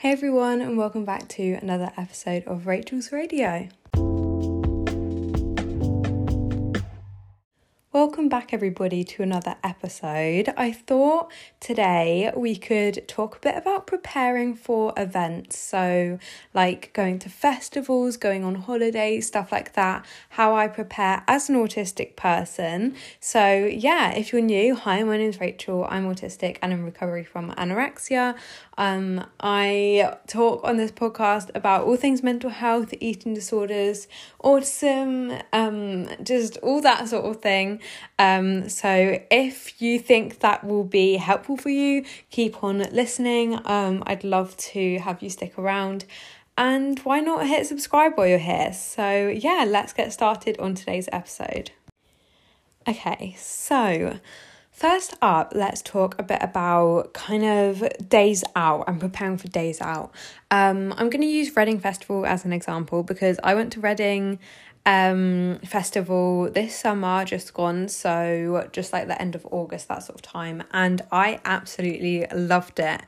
Hey everyone, and welcome back to another episode of Rachel's Radio. Welcome back, everybody, to another episode. I thought today we could talk a bit about preparing for events. So, like going to festivals, going on holidays, stuff like that, how I prepare as an autistic person. So, yeah, if you're new, hi, my name's Rachel. I'm autistic and in recovery from anorexia. Um, I talk on this podcast about all things mental health, eating disorders, autism, um, just all that sort of thing. Um, so if you think that will be helpful for you, keep on listening. Um, I'd love to have you stick around. And why not hit subscribe while you're here? So, yeah, let's get started on today's episode. Okay, so First up, let's talk a bit about kind of days out and preparing for days out. Um, I'm going to use Reading Festival as an example because I went to Reading um, Festival this summer, just gone, so just like the end of August, that sort of time, and I absolutely loved it.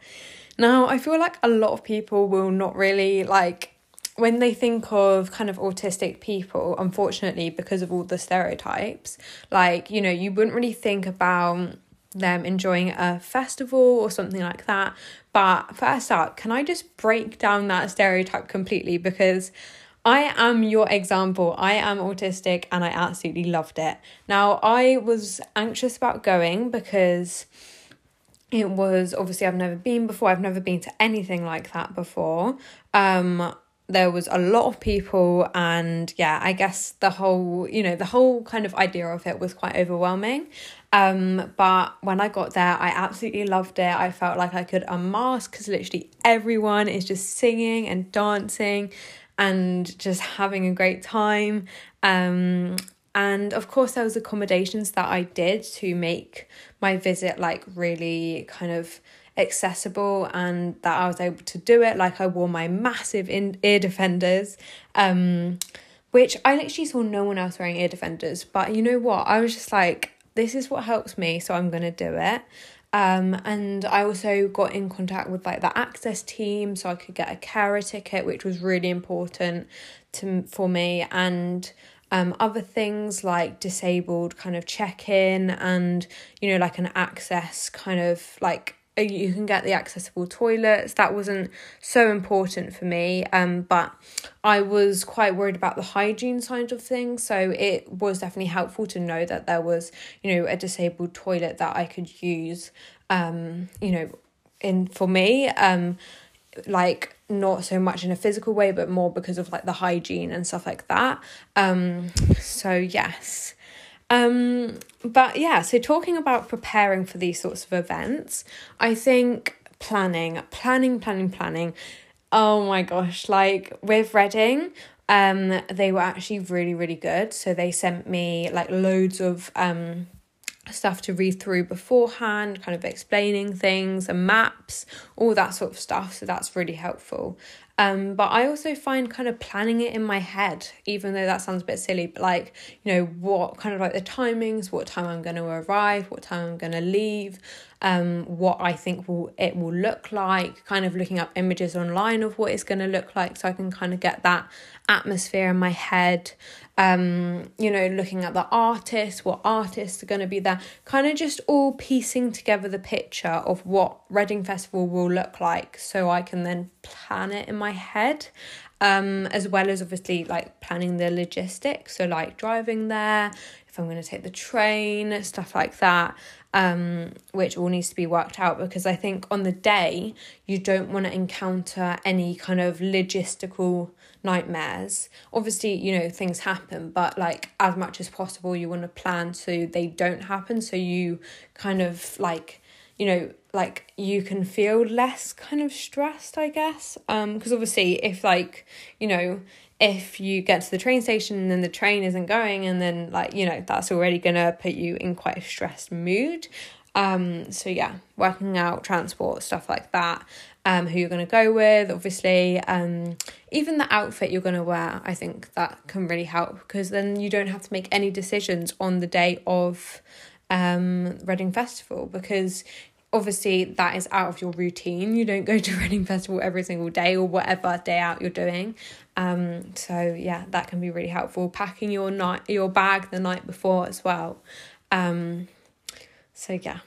Now, I feel like a lot of people will not really like when they think of kind of autistic people, unfortunately, because of all the stereotypes, like, you know, you wouldn't really think about them enjoying a festival or something like that. But first up, can I just break down that stereotype completely? Because I am your example. I am autistic and I absolutely loved it. Now, I was anxious about going because it was obviously I've never been before. I've never been to anything like that before. Um there was a lot of people and yeah i guess the whole you know the whole kind of idea of it was quite overwhelming. Um but when i got there i absolutely loved it. I felt like i could unmask because literally everyone is just singing and dancing and just having a great time. Um and of course there was accommodations that i did to make my visit like really kind of accessible and that I was able to do it. Like I wore my massive in- ear defenders, um, which I literally saw no one else wearing ear defenders. But you know what? I was just like, this is what helps me, so I'm gonna do it. Um, and I also got in contact with like the access team so I could get a carer ticket, which was really important to for me. And um, other things like disabled kind of check in and you know like an access kind of like you can get the accessible toilets. That wasn't so important for me, um, but I was quite worried about the hygiene side of things. So it was definitely helpful to know that there was, you know, a disabled toilet that I could use. Um, you know, in for me, um, like not so much in a physical way, but more because of like the hygiene and stuff like that. Um, so yes. Um, but yeah, so talking about preparing for these sorts of events, I think planning, planning, planning, planning. Oh my gosh, like with Reading, um, they were actually really, really good. So they sent me like loads of um stuff to read through beforehand, kind of explaining things and maps, all that sort of stuff. So that's really helpful. Um, but I also find kind of planning it in my head, even though that sounds a bit silly, but like, you know, what kind of like the timings, what time I'm going to arrive, what time I'm going to leave, um, what I think will it will look like, kind of looking up images online of what it's going to look like so I can kind of get that atmosphere in my head. Um, you know, looking at the artists, what artists are going to be there, kind of just all piecing together the picture of what Reading Festival will look like so I can then plan it in my head. Um, as well as obviously like planning the logistics, so like driving there, if I'm going to take the train, stuff like that um, which all needs to be worked out because I think on the day you don't want to encounter any kind of logistical nightmares. Obviously, you know, things happen, but like as much as possible, you want to plan so they don't happen. So you kind of like, you know, like you can feel less kind of stressed, I guess. Um, because obviously, if like, you know, if you get to the train station and then the train isn't going and then like you know that's already gonna put you in quite a stressed mood um so yeah working out transport stuff like that um who you're gonna go with obviously um even the outfit you're gonna wear i think that can really help because then you don't have to make any decisions on the day of um Reading Festival because obviously that is out of your routine. You don't go to Reading Festival every single day or whatever day out you're doing. Um, so yeah, that can be really helpful. Packing your night your bag the night before as well. Um, so yeah.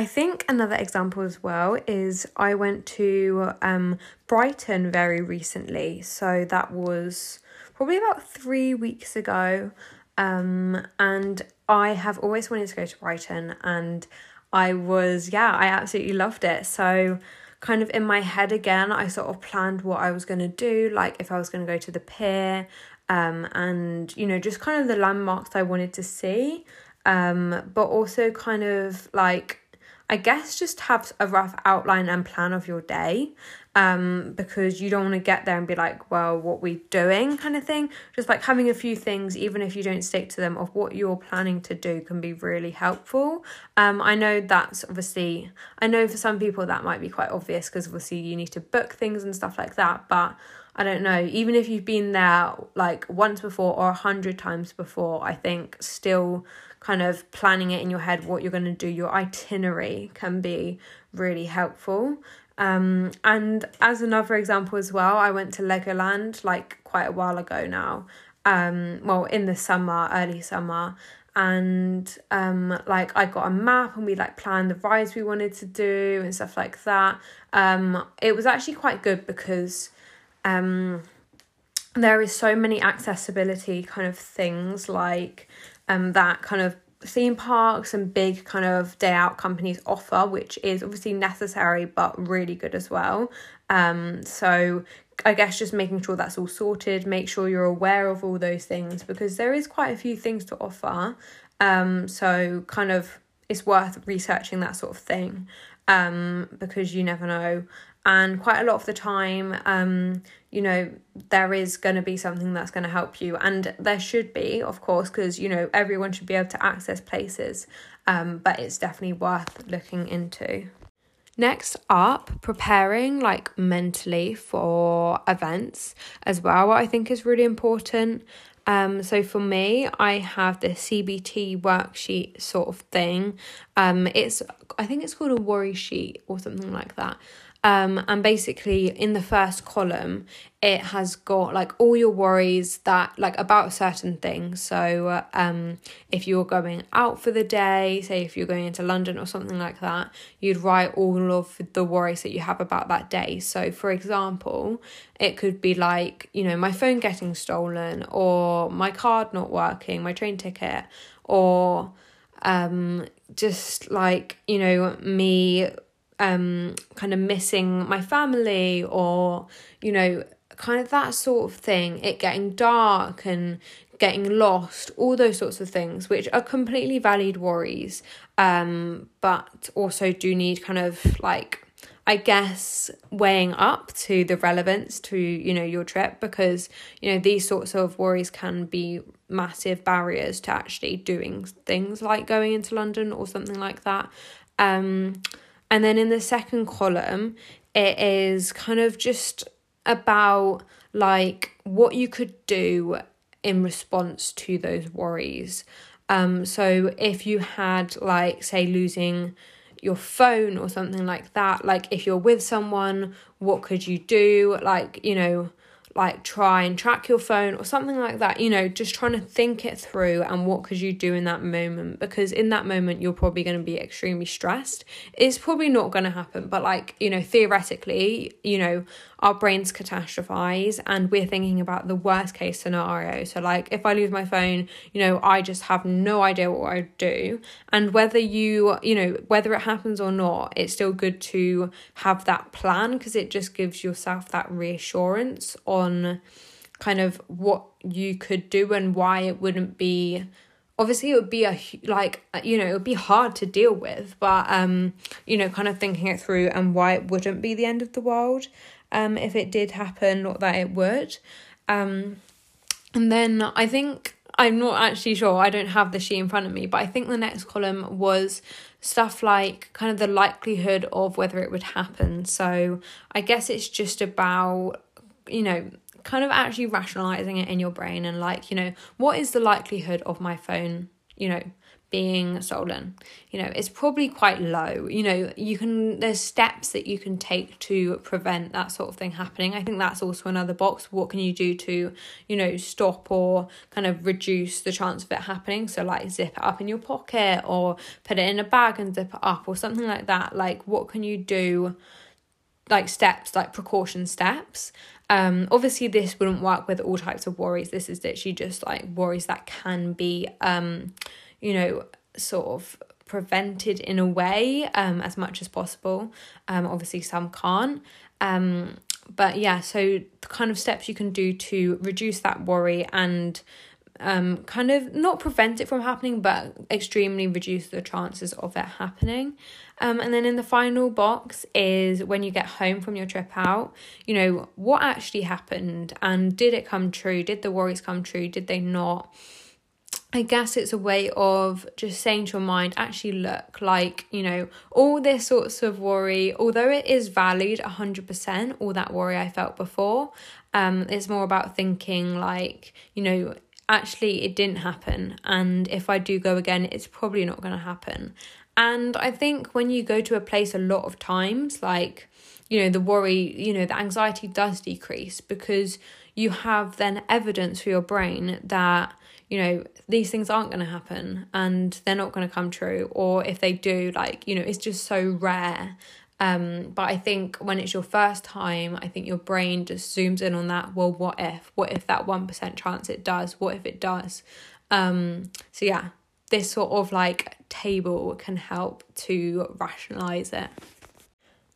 I think another example as well is I went to um, Brighton very recently. So that was probably about three weeks ago. Um, and I have always wanted to go to Brighton and I was, yeah, I absolutely loved it. So, kind of in my head again, I sort of planned what I was going to do, like if I was going to go to the pier, um, and you know, just kind of the landmarks I wanted to see, um, but also kind of like I guess just have a rough outline and plan of your day um, because you don't want to get there and be like, well, what we doing kind of thing. Just like having a few things, even if you don't stick to them, of what you're planning to do can be really helpful. Um, I know that's obviously, I know for some people that might be quite obvious because obviously you need to book things and stuff like that, but I don't know, even if you've been there like once before or a hundred times before, I think still kind of planning it in your head what you're going to do, your itinerary can be really helpful. Um, and as another example as well, I went to Legoland like quite a while ago now. Um, well, in the summer, early summer, and um, like I got a map and we like planned the rides we wanted to do and stuff like that. Um, it was actually quite good because um, there is so many accessibility kind of things like um, that kind of theme parks and big kind of day out companies offer, which is obviously necessary but really good as well. Um, so I guess just making sure that's all sorted, make sure you're aware of all those things because there is quite a few things to offer. Um, so kind of it's worth researching that sort of thing um, because you never know and quite a lot of the time um you know there is going to be something that's going to help you and there should be of course because you know everyone should be able to access places um but it's definitely worth looking into Next up, preparing like mentally for events as well, I think is really important. Um, so for me, I have the CBT worksheet sort of thing. Um, it's I think it's called a worry sheet or something like that. Um, and basically, in the first column, it has got like all your worries that like about certain things. So, uh, um, if you're going out for the day, say if you're going into London or something like that, you'd write all of the worries that you have about that day. So, for example, it could be like, you know, my phone getting stolen, or my card not working, my train ticket, or um, just like, you know, me um kind of missing my family or you know kind of that sort of thing. It getting dark and getting lost all those sorts of things which are completely valid worries. Um but also do need kind of like I guess weighing up to the relevance to you know your trip because you know these sorts of worries can be massive barriers to actually doing things like going into London or something like that. Um and then in the second column, it is kind of just about like what you could do in response to those worries. Um, so if you had like say losing your phone or something like that, like if you're with someone, what could you do? Like, you know, like try and track your phone or something like that you know just trying to think it through and what could you do in that moment because in that moment you're probably going to be extremely stressed it's probably not going to happen but like you know theoretically you know our brains catastrophize and we're thinking about the worst case scenario. So, like, if I lose my phone, you know, I just have no idea what I would do. And whether you, you know, whether it happens or not, it's still good to have that plan because it just gives yourself that reassurance on kind of what you could do and why it wouldn't be obviously it would be a like you know it would be hard to deal with but um you know kind of thinking it through and why it wouldn't be the end of the world um, if it did happen, not that it would. Um, and then I think I'm not actually sure, I don't have the sheet in front of me, but I think the next column was stuff like kind of the likelihood of whether it would happen. So I guess it's just about, you know, kind of actually rationalizing it in your brain and like, you know, what is the likelihood of my phone, you know, being stolen. You know, it's probably quite low. You know, you can there's steps that you can take to prevent that sort of thing happening. I think that's also another box. What can you do to, you know, stop or kind of reduce the chance of it happening? So like zip it up in your pocket or put it in a bag and zip it up or something like that. Like what can you do like steps, like precaution steps. Um, obviously, this wouldn't work with all types of worries. This is literally just like worries that can be um, you know, sort of prevented in a way um, as much as possible. Um, obviously, some can't. Um, but yeah, so the kind of steps you can do to reduce that worry and um, kind of not prevent it from happening, but extremely reduce the chances of it happening. Um, and then in the final box is when you get home from your trip out, you know, what actually happened and did it come true? Did the worries come true? Did they not? I guess it's a way of just saying to your mind, actually, look, like, you know, all this sorts of worry, although it is valid 100%, all that worry I felt before, um, it's more about thinking, like, you know, actually, it didn't happen. And if I do go again, it's probably not going to happen. And I think when you go to a place a lot of times, like, you know, the worry, you know, the anxiety does decrease because you have then evidence for your brain that you know these things aren't going to happen and they're not going to come true. Or if they do like you know it's just so rare. Um but i think when it's your first time i think your brain just zooms in on that well what if? What if that 1% chance it does? What if it does? Um so yeah this sort of like table can help to rationalize it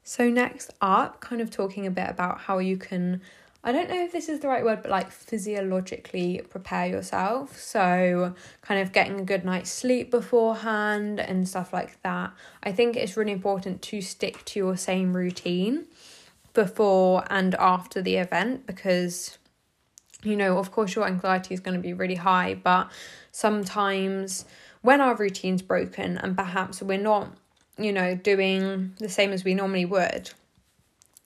so next up kind of talking a bit about how you can I don't know if this is the right word, but like physiologically prepare yourself. So, kind of getting a good night's sleep beforehand and stuff like that. I think it's really important to stick to your same routine before and after the event because, you know, of course, your anxiety is going to be really high, but sometimes when our routine's broken and perhaps we're not, you know, doing the same as we normally would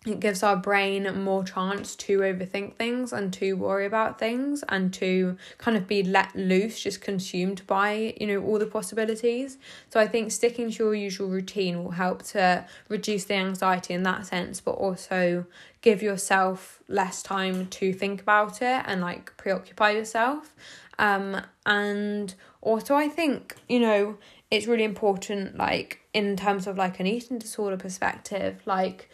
it gives our brain more chance to overthink things and to worry about things and to kind of be let loose just consumed by you know all the possibilities. So i think sticking to your usual routine will help to reduce the anxiety in that sense but also give yourself less time to think about it and like preoccupy yourself um and also i think you know it's really important like in terms of like an eating disorder perspective like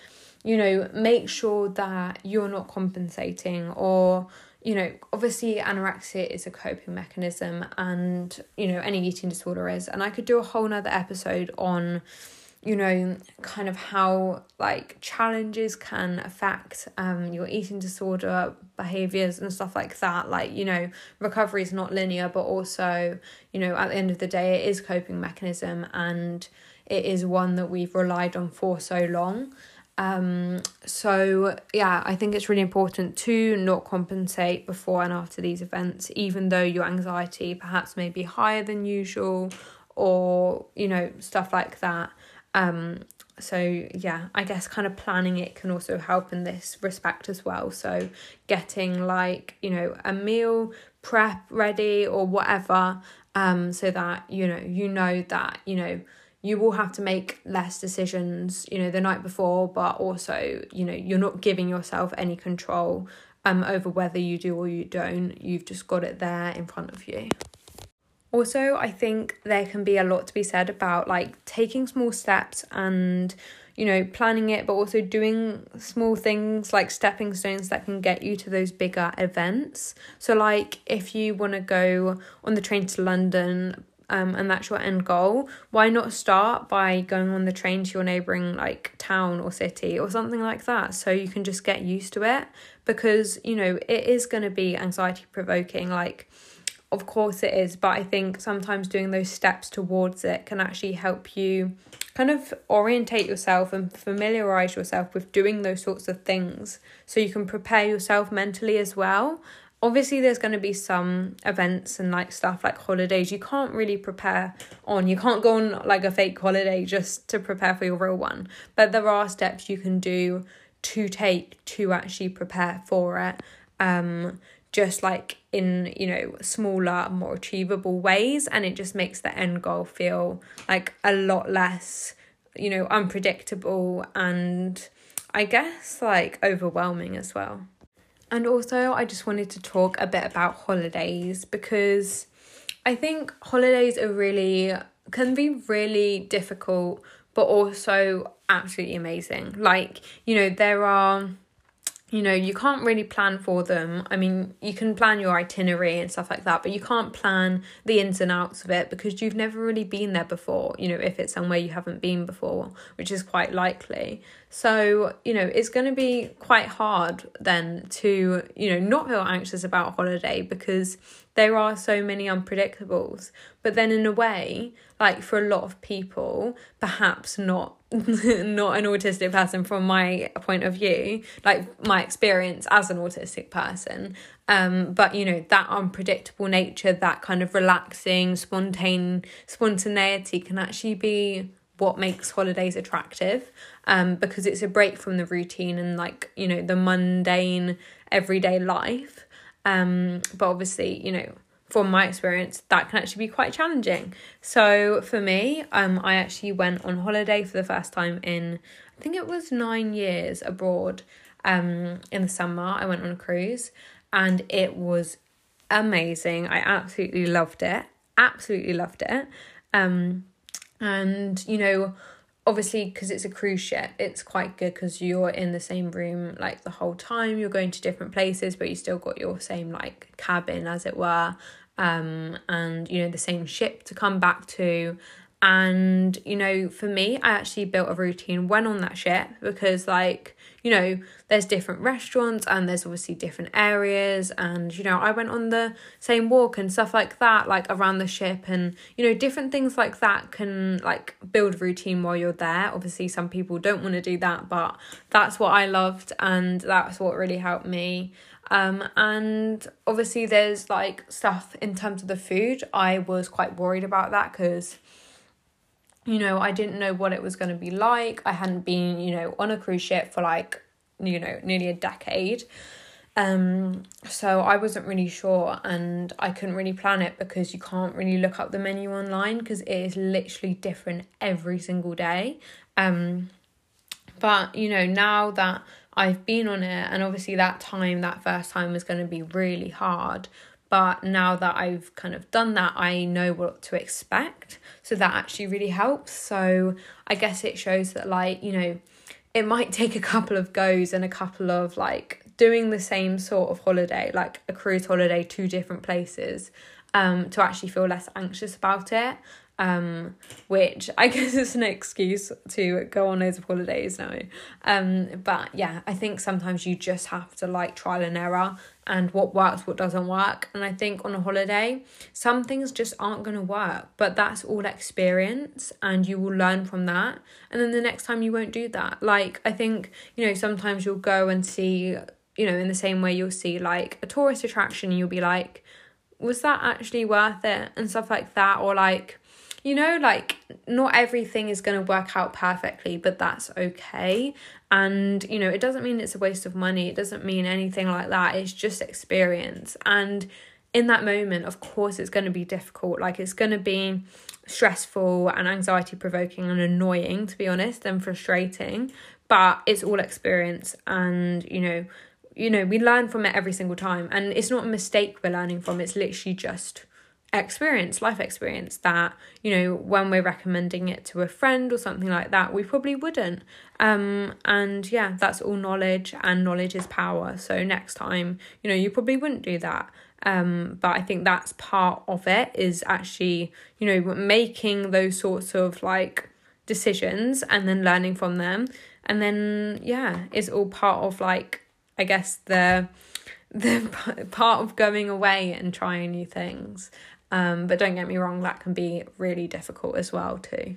you know, make sure that you're not compensating or you know, obviously anorexia is a coping mechanism and, you know, any eating disorder is. And I could do a whole nother episode on, you know, kind of how like challenges can affect um your eating disorder behaviors and stuff like that. Like, you know, recovery is not linear, but also, you know, at the end of the day it is coping mechanism and it is one that we've relied on for so long. Um, so yeah, I think it's really important to not compensate before and after these events, even though your anxiety perhaps may be higher than usual or, you know, stuff like that. Um, so yeah, I guess kind of planning it can also help in this respect as well. So getting like, you know, a meal prep ready or whatever, um, so that, you know, you know that, you know, you will have to make less decisions, you know, the night before, but also, you know, you're not giving yourself any control um over whether you do or you don't. You've just got it there in front of you. Also, I think there can be a lot to be said about like taking small steps and you know, planning it, but also doing small things like stepping stones that can get you to those bigger events. So, like, if you want to go on the train to London, um, and that's your end goal, why not start by going on the train to your neighboring like town or city or something like that so you can just get used to it because you know it is going to be anxiety provoking like of course it is but i think sometimes doing those steps towards it can actually help you kind of orientate yourself and familiarize yourself with doing those sorts of things. So you can prepare yourself mentally as well. Obviously there's going to be some events and like stuff like holidays you can't really prepare on. You can't go on like a fake holiday just to prepare for your real one. But there are steps you can do to take to actually prepare for it. Um just like in you know smaller more achievable ways and it just makes the end goal feel like a lot less you know unpredictable and i guess like overwhelming as well. And also i just wanted to talk a bit about holidays because i think holidays are really can be really difficult but also absolutely amazing. Like you know there are you know, you can't really plan for them. I mean, you can plan your itinerary and stuff like that, but you can't plan the ins and outs of it because you've never really been there before, you know, if it's somewhere you haven't been before, which is quite likely. So, you know, it's going to be quite hard then to, you know, not feel anxious about holiday because there are so many unpredictables. But then, in a way, like for a lot of people, perhaps not not an autistic person from my point of view, like my experience as an autistic person. Um, but you know, that unpredictable nature, that kind of relaxing, spontane spontaneity can actually be what makes holidays attractive. Um, because it's a break from the routine and like, you know, the mundane everyday life. Um, but obviously, you know, from my experience, that can actually be quite challenging. So for me, um, I actually went on holiday for the first time in, I think it was nine years abroad. Um, in the summer, I went on a cruise, and it was amazing. I absolutely loved it. Absolutely loved it. Um, and you know obviously because it's a cruise ship it's quite good because you're in the same room like the whole time you're going to different places but you still got your same like cabin as it were um and you know the same ship to come back to and you know for me i actually built a routine when on that ship because like you know there's different restaurants and there's obviously different areas. And you know i went on the same walk and stuff like that like around the ship. And you know different things like that can like build routine while you're there. Obviously some people don't want to do that but that's what i loved and that's what really helped me. Um, and obviously there's like stuff in terms of the food. I was quite worried about that because you know, I didn't know what it was going to be like. I hadn't been, you know, on a cruise ship for like, you know, nearly a decade. Um, so I wasn't really sure and I couldn't really plan it because you can't really look up the menu online because it is literally different every single day. Um, but you know, now that I've been on it, and obviously that time, that first time was going to be really hard. But now that I've kind of done that, I know what to expect. So that actually really helps. So I guess it shows that, like, you know, it might take a couple of goes and a couple of like doing the same sort of holiday, like a cruise holiday, two different places, um, to actually feel less anxious about it um, which I guess is an excuse to go on loads of holidays now. Um, but yeah, I think sometimes you just have to like trial and error and what works, what doesn't work. And I think on a holiday, some things just aren't going to work, but that's all experience and you will learn from that. And then the next time you won't do that. Like, I think, you know, sometimes you'll go and see, you know, in the same way you'll see like a tourist attraction and you'll be like, was that actually worth it? And stuff like that. Or like, you know, like not everything is going to work out perfectly, but that's okay. And, you know, it doesn't mean it's a waste of money, it doesn't mean anything like that. It's just experience. And in that moment, of course, it's going to be difficult. Like, it's going to be stressful and anxiety provoking and annoying, to be honest, and frustrating. But it's all experience. And, you know, you know, we learn from it every single time. And it's not a mistake we're learning from, it's literally just experience, life experience that, you know, when we're recommending it to a friend or something like that, we probably wouldn't. Um, and yeah, that's all knowledge, and knowledge is power. So next time, you know, you probably wouldn't do that. Um, but I think that's part of it is actually, you know, making those sorts of like decisions and then learning from them. And then, yeah, it's all part of like, I guess, the the part of going away and trying new things. Um, but don't get me wrong, that can be really difficult as well too.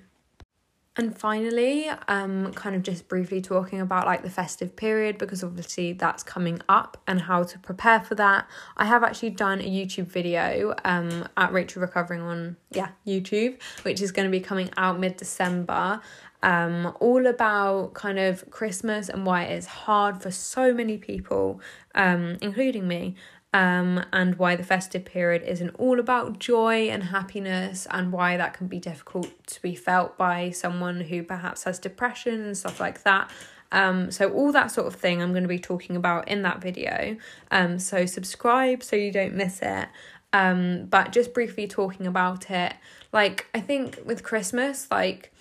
And finally, um, kind of just briefly talking about like the festive period because obviously that's coming up and how to prepare for that. I have actually done a YouTube video um at Rachel Recovering on yeah YouTube, which is going to be coming out mid December, um, all about kind of Christmas and why it is hard for so many people, um, including me. um, and why the festive period isn't all about joy and happiness, and why that can be difficult to be felt by someone who perhaps has depression and stuff like that. Um, so all that sort of thing I'm going to be talking about in that video. Um, so subscribe so you don't miss it. Um, but just briefly talking about it, like I think with Christmas, like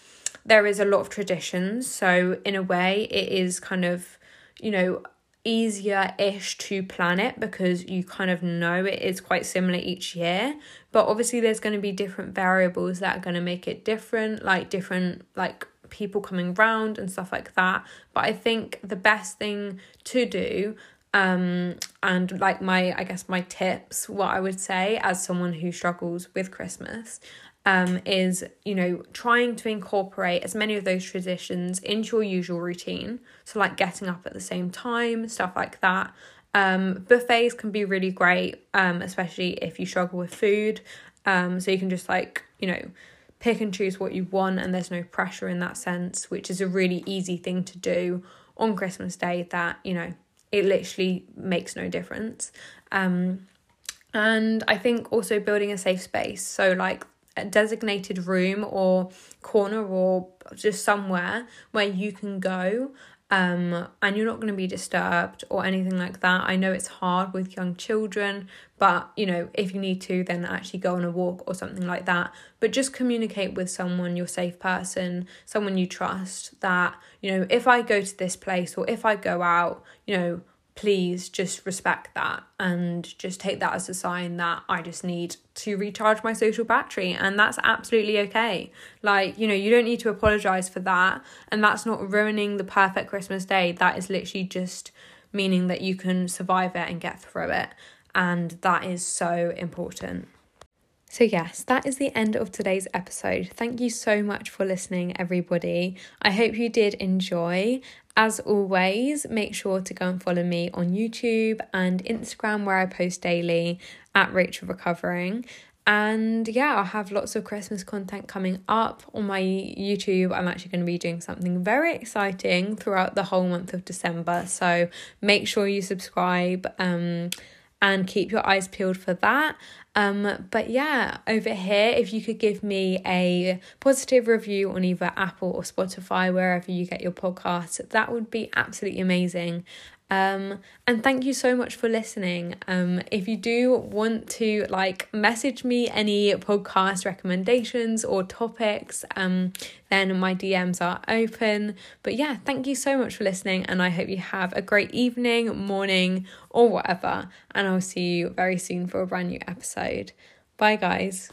there is a lot of traditions. So in a way, it is kind of, you know, easier ish to plan it because you kind of know it is quite similar each year but obviously there's going to be different variables that are going to make it different like different like people coming round and stuff like that but i think the best thing to do um and like my i guess my tips what i would say as someone who struggles with christmas um, is you know trying to incorporate as many of those traditions into your usual routine. So like getting up at the same time stuff like that. Um, buffets can be really great um, especially if you struggle with food. Um, so you can just like you know pick and choose what you want and there's no pressure in that sense which is a really easy thing to do on christmas day that you know it literally makes no difference. Um, and i think also building a safe space. So like a designated room or corner or just somewhere where you can go um, and you're not going to be disturbed or anything like that. I know it's hard with young children, but you know, if you need to, then actually go on a walk or something like that. But just communicate with someone, your safe person, someone you trust, that you know, if I go to this place or if I go out, you know, please just respect that and just take that as a sign that I just need to recharge my social battery and that's absolutely okay. Like, you know, you don't need to apologize for that and that's not ruining the perfect Christmas day. That is literally just meaning that you can survive it and get through it and that is so important. So, yes, that is the end of today's episode. Thank you so much for listening, everybody. I hope you did enjoy. As always, make sure to go and follow me on YouTube and Instagram, where I post daily at Rachel Recovering. And yeah, I'll have lots of Christmas content coming up on my YouTube. I'm actually going to be doing something very exciting throughout the whole month of December. So make sure you subscribe. Um, and keep your eyes peeled for that. Um, but yeah, over here, if you could give me a positive review on either Apple or Spotify, wherever you get your podcasts, that would be absolutely amazing. Um, and thank you so much for listening. Um, if you do want to like message me any podcast recommendations or topics, um, then my DMs are open. But yeah, thank you so much for listening, and I hope you have a great evening, morning, or whatever. And I'll see you very soon for a brand new episode. Bye, guys.